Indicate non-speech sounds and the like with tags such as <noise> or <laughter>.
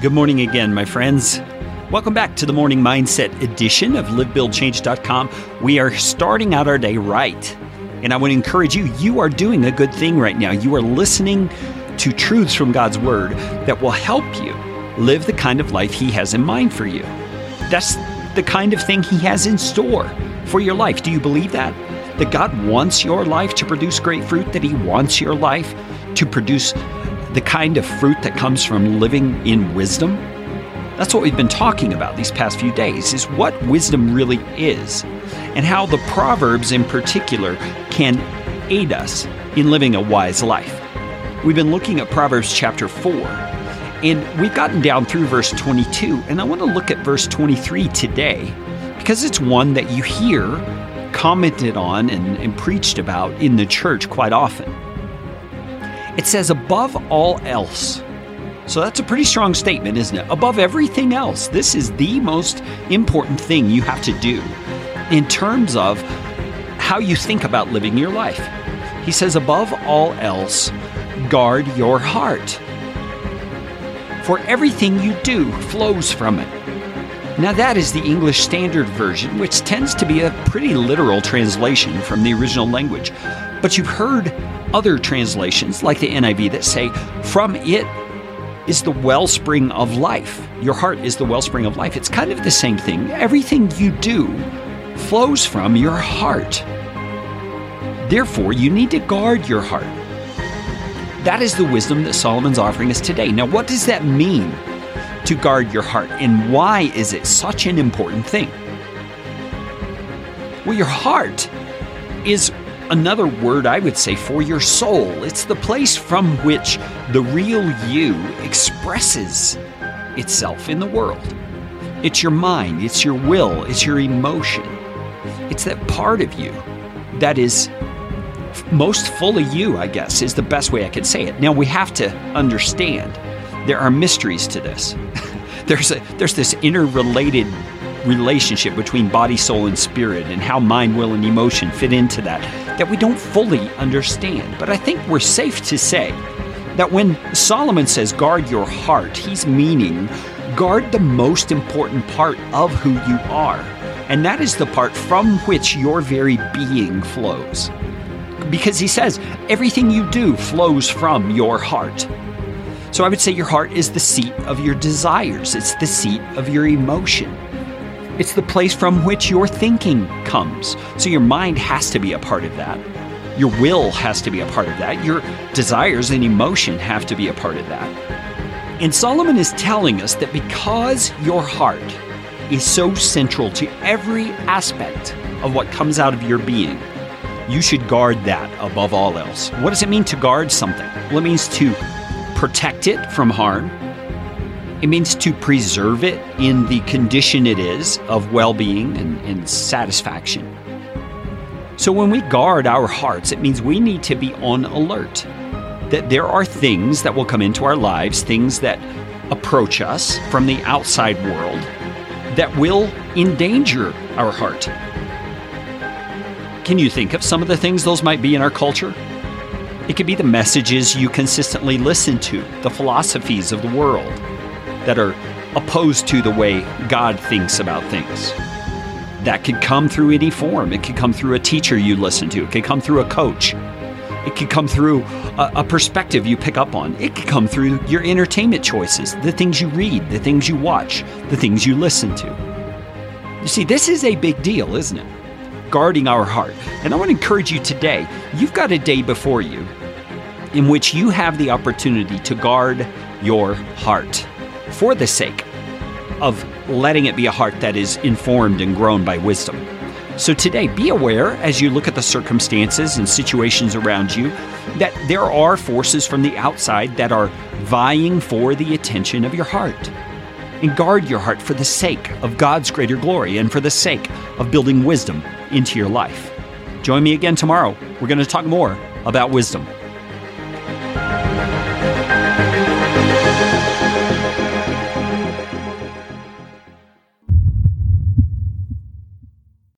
Good morning again, my friends. Welcome back to the Morning Mindset edition of LiveBuildChange.com. We are starting out our day right. And I want to encourage you, you are doing a good thing right now. You are listening to truths from God's Word that will help you live the kind of life He has in mind for you. That's the kind of thing He has in store for your life. Do you believe that? That God wants your life to produce great fruit, that He wants your life to produce the kind of fruit that comes from living in wisdom? That's what we've been talking about these past few days is what wisdom really is and how the proverbs in particular can aid us in living a wise life. We've been looking at Proverbs chapter 4 and we've gotten down through verse 22 and I want to look at verse 23 today because it's one that you hear commented on and, and preached about in the church quite often. It says, above all else. So that's a pretty strong statement, isn't it? Above everything else, this is the most important thing you have to do in terms of how you think about living your life. He says, above all else, guard your heart. For everything you do flows from it. Now, that is the English Standard Version, which tends to be a pretty literal translation from the original language. But you've heard other translations, like the NIV, that say, From it is the wellspring of life. Your heart is the wellspring of life. It's kind of the same thing. Everything you do flows from your heart. Therefore, you need to guard your heart. That is the wisdom that Solomon's offering us today. Now, what does that mean to guard your heart, and why is it such an important thing? Well, your heart is another word I would say for your soul. It's the place from which the real you expresses itself in the world. It's your mind, it's your will, it's your emotion. It's that part of you that is most fully you, I guess, is the best way I could say it. Now, we have to understand there are mysteries to this. <laughs> there's, a, there's this interrelated relationship between body, soul, and spirit, and how mind, will, and emotion fit into that, that we don't fully understand. But I think we're safe to say that when Solomon says guard your heart, he's meaning guard the most important part of who you are. And that is the part from which your very being flows. Because he says everything you do flows from your heart. So I would say your heart is the seat of your desires, it's the seat of your emotion. It's the place from which your thinking comes. So your mind has to be a part of that. Your will has to be a part of that. Your desires and emotion have to be a part of that. And Solomon is telling us that because your heart is so central to every aspect of what comes out of your being, you should guard that above all else. What does it mean to guard something? Well, it means to protect it from harm, it means to preserve it in the condition it is of well being and, and, satisfaction. So, when we guard our hearts, it means we need to be on alert that there are things that will come into our lives, things that approach us from the outside world that will endanger our heart. Can you think of some of the things those might be in our culture? It could be the messages you consistently listen to, the philosophies of the world that are opposed to the way God thinks about things. That could come through any form. It could come through a teacher you listen to, it could come through a coach, it could come through a, a, perspective you pick up on, it could come through your entertainment choices, the things you read, the things you watch, the things you listen to. You see, this is a big deal, isn't it? Guarding our heart. And I want to encourage you today you've got a day before you in which you have the opportunity to guard your heart for the sake of letting it be a heart that is informed and grown by wisdom. So today, be aware as you look at the circumstances and situations around you that there are forces from the outside that are vying for the attention of your heart. And guard your heart for the sake of God's greater glory and for the sake of building wisdom into your life. Join me again tomorrow. We're going to talk more about wisdom.